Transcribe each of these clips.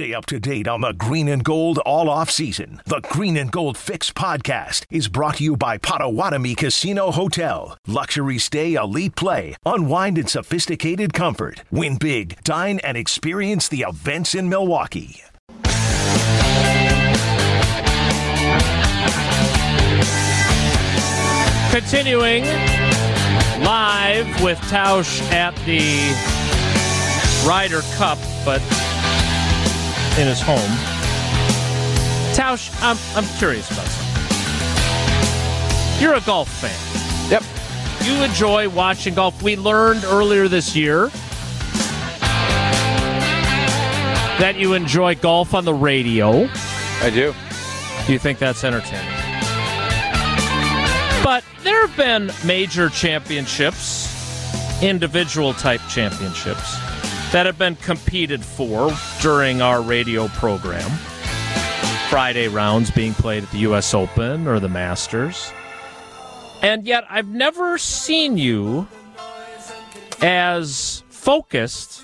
Stay up to date on the green and gold all off season. The Green and Gold Fix podcast is brought to you by Potawatomi Casino Hotel. Luxury stay, elite play, unwind in sophisticated comfort. Win big, dine, and experience the events in Milwaukee. Continuing live with Tausch at the Ryder Cup, but in his home. Tausch, I'm, I'm curious about something. You're a golf fan. Yep. You enjoy watching golf. We learned earlier this year that you enjoy golf on the radio. I do. Do you think that's entertaining? But there have been major championships, individual type championships, that have been competed for during our radio program. Friday rounds being played at the U.S. Open or the Masters. And yet, I've never seen you as focused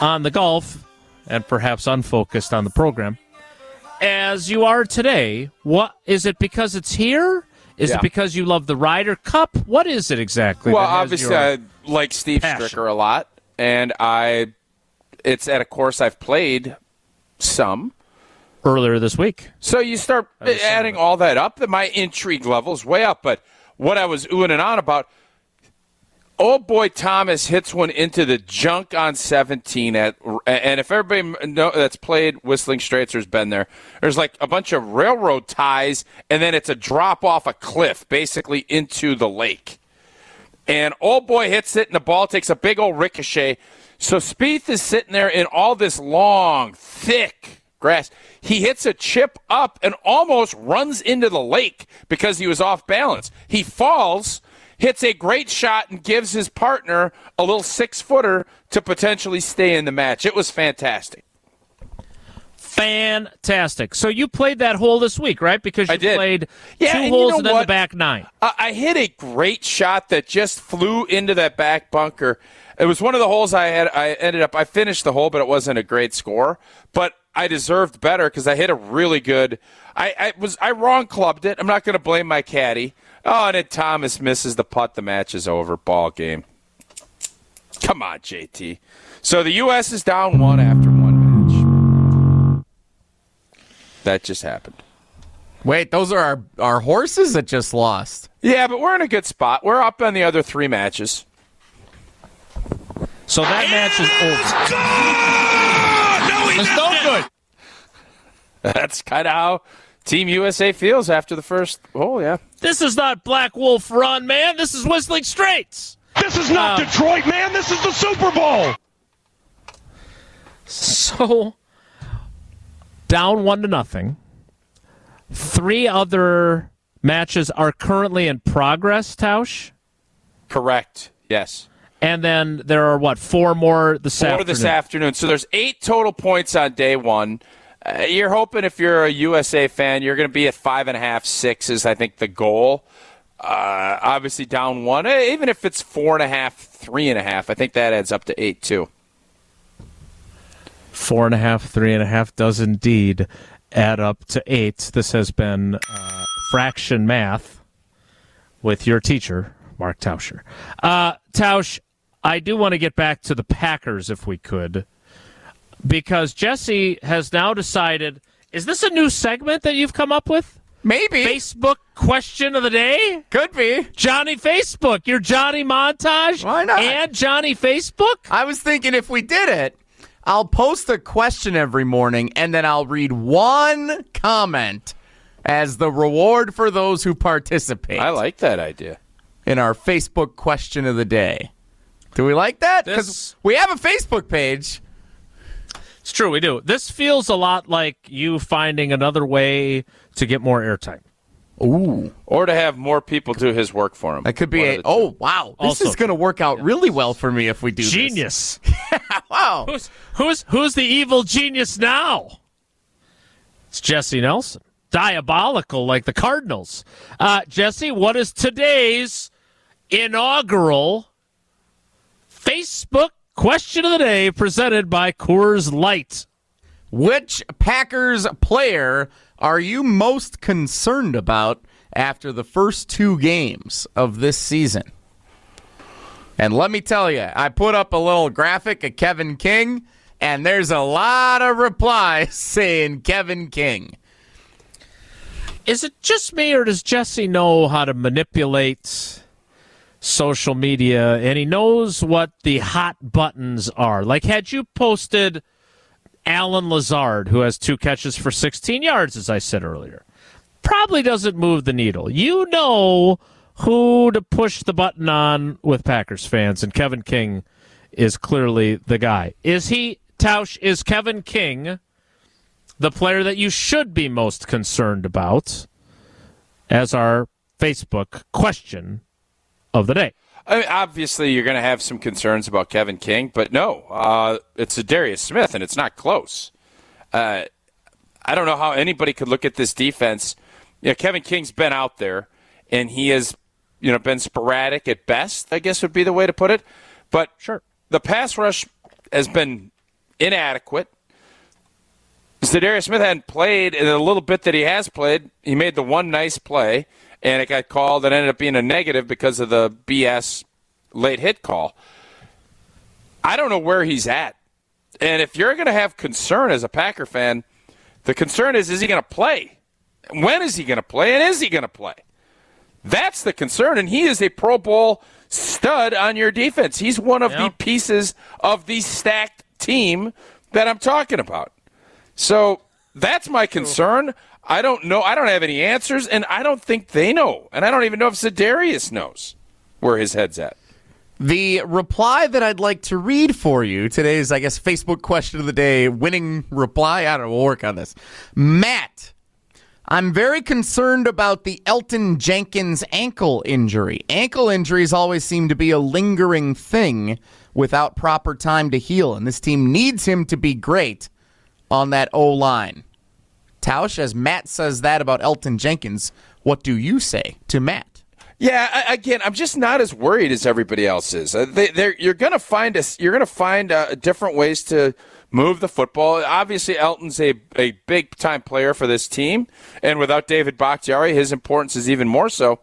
on the golf and perhaps unfocused on the program as you are today. What is it because it's here? Is Yeah. it because you love the Ryder Cup? What is it exactly? Well, obviously, I like Steve passion? Stricker a lot, and I. It's at a course I've played some. earlier this week. So you start adding all that up, that my intrigue level is way up. But what I was oohing and on about, old boy Thomas hits one into the junk on 17 at, and if everybody know, that's played Whistling Straits has been there, there's like a bunch of railroad ties, and then it's a drop off a cliff, basically into the lake. And old boy hits it, and the ball takes a big old ricochet. So Spieth is sitting there in all this long, thick grass. He hits a chip up and almost runs into the lake because he was off balance. He falls, hits a great shot, and gives his partner a little six footer to potentially stay in the match. It was fantastic. Fantastic. So you played that hole this week, right? Because you played Yeah, two and you holes know and then the back nine. I I hit a great shot that just flew into that back bunker. It was one of the holes I had. I ended up. I finished the hole, but it wasn't a great score. But I deserved better because I hit a really good. I, I was I wrong clubbed it. I'm not going to blame my caddy. Oh, and then Thomas misses the putt. The match is over. Ball game. Come on, JT. So the U.S. is down one after That just happened. Wait, those are our, our horses that just lost. Yeah, but we're in a good spot. We're up on the other three matches. So that match is over. It's no good. That's kind of how Team USA feels after the first. Oh yeah, This is not Black Wolf Run, man. This is Whistling Straits. This is not uh, Detroit, man. This is the Super Bowl. So down one to nothing. Three other matches are currently in progress, Tausch. correct. Yes, And then there are what four more this four afternoon. this afternoon. So there's eight total points on day one. Uh, you're hoping if you're a USA fan, you're going to be at five and a half, six is I think the goal. Uh, obviously down one, Eh, even if it's four and a half, three and a half, I think that adds up to eight too. Four and a half, three and a half does indeed add up to eight. This has been uh, fraction math with your teacher, Mark Tauscher. Uh, Tausch, I do want to get back to the Packers if we could, because Jesse has now decided. Is this a new segment that you've come up with? Maybe. Facebook question of the day? Could be. Johnny Facebook, your Johnny montage, Why not? And Johnny Facebook. I was thinking if we did it, I'll post a question every morning and then I'll read one comment as the reward for those who participate I like that idea. in our Facebook question of the day. Do we like that? Because This- we have a Facebook page. It's true, we do. This feels a lot like you finding another way to get more airtime. Ooh. Or to have more people do his work for him. That could be a. Oh, wow. This Also- is going to work out really well for me if we do this. Genius. Wow. who's who's who's the evil genius now? It's Jesse Nelson. Diabolical like the Cardinals. Uh, Jesse, what is today's inaugural Facebook question of the day presented by Coors Light? Which Packers player are you most concerned about after the first two games of this season? And let me tell you, I put up a little graphic of Kevin King, and there's a lot of replies saying Kevin King. Is it just me, or does Jesse know how to manipulate social media and he knows what the hot buttons are? Like, had you posted Allen Lazard, who has two catches for 16 yards, as I said earlier, probably doesn't move the needle. You know who to push the button on with Packers fans, and Kevin King is clearly the guy. Is he, Tausch, is Kevin King the player that you should be most concerned about as our Facebook question of the day? I mean, obviously, you're going to have some concerns about Kevin King, but no, uh, it's a Darius Smith, and it's not close. Uh, I don't know how anybody could look at this defense. Yeah, Kevin King's been out there, and he has, you know, been sporadic at best. I guess would be the way to put it. But sure, the pass rush has been inadequate. Darius Smith hadn't played in a little bit that he has played. He made the one nice play, and it got called and ended up being a negative because of the BS late hit call. I don't know where he's at. And if you're going to have concern as a Packer fan, the concern is is he going to play? When is he going to play? And is he going to play? That's the concern. And he is a Pro Bowl stud on your defense. He's one of yeah. the pieces of the stacked team that I'm talking about. So that's my concern. I don't know. I don't have any answers, and I don't think they know. And I don't even know if Za'Darius knows where his head's at. The reply that I'd like to read for you today's, I guess, Facebook question of the day, winning reply. I don't know. We'll work on this. Matt, I'm very concerned about the Elgton Jenkins ankle injury. Ankle injuries always seem to be a lingering thing without proper time to heal, and this team needs him to be great on that O line. Tausch, as Matt says that about Elgton Jenkins, what do you say to Matt? Yeah, again, I'm just not as worried as everybody else is. Uh, they, you're going to find you're going to find uh, different ways to move the football. Obviously, Elgton's a, a big time player for this team, and without David Bakhtiari, his importance is even more so.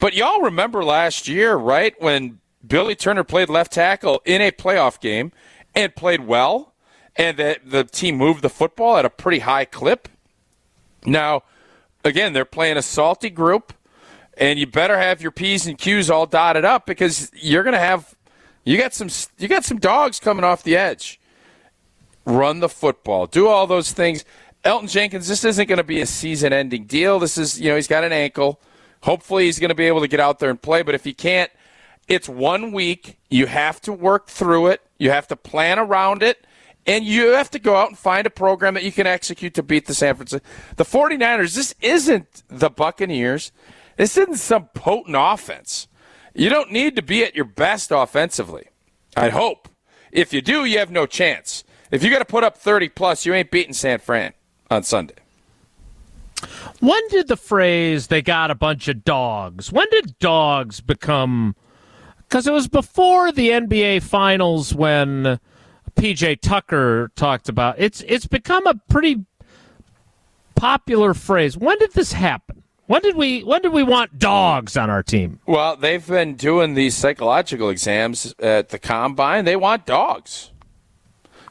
But y'all remember last year, right, when Billy Turner played left tackle in a playoff game and played well, and the the team moved the football at a pretty high clip. Now, again, they're playing a salty group and you better have your p's and q's all dotted up because you're going to have you got some you got some dogs coming off the edge. Run the football, do all those things. Elgton Jenkins, this isn't going to be a season-ending deal. This is, you know, he's got an ankle. Hopefully, he's going to be able to get out there and play. But if he can't, it's one week. You have to work through it. You have to plan around it. And you have to go out and find a program that you can execute to beat the San Francisco. The 49ers, this isn't the Buccaneers. This isn't some potent offense. You don't need to be at your best offensively. I hope. If you do, you have no chance. If you got to put up 30 plus, you ain't beating San Fran on Sunday. When did the phrase "they got a bunch of dogs"? When did dogs become? Because it was before the NBA Finals when PJ Tucker talked about it's. It's become a pretty popular phrase. When did this happen? When did we when did we want dogs on our team? Well, they've been doing these psychological exams at the combine. They want dogs.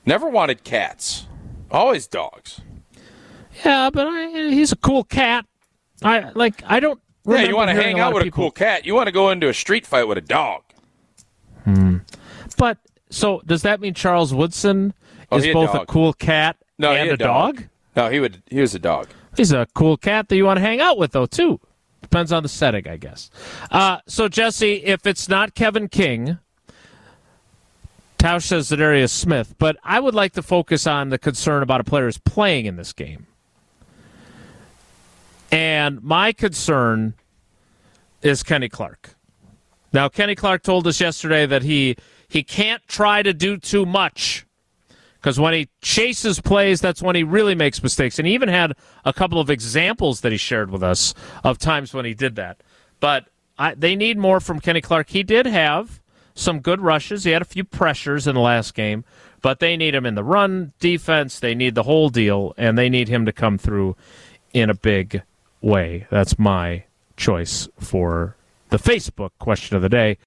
Never wanted cats. Always dogs. Yeah, but I, he's a cool cat. I like. I don't. Yeah, you want to hang out with people... a cool cat. You want to go into a street fight with a dog. Hmm. But so does that mean Charles Woodson oh, is both a, a, cool cat no, and a, a dog? dog? No, he would. He was a dog. He's a cool cat that you want to hang out with, though, too. Depends on the setting, I guess. Uh, so, Jesse, if it's not Kevin King, Tausch says Za'Darius Smith, but I would like to focus on the concern about a player who's playing in this game. And my concern is Kenny Clark. Now, Kenny Clark told us yesterday that he he can't try to do too much because when he chases plays, that's when he really makes mistakes. And he even had a couple of examples that he shared with us of times when he did that. But I, they need more from Kenny Clark. He did have some good rushes. He had a few pressures in the last game, but but they need him in the run defense. They need the whole deal, and they need him to come through in a big way. That's my choice for the Facebook question of the day.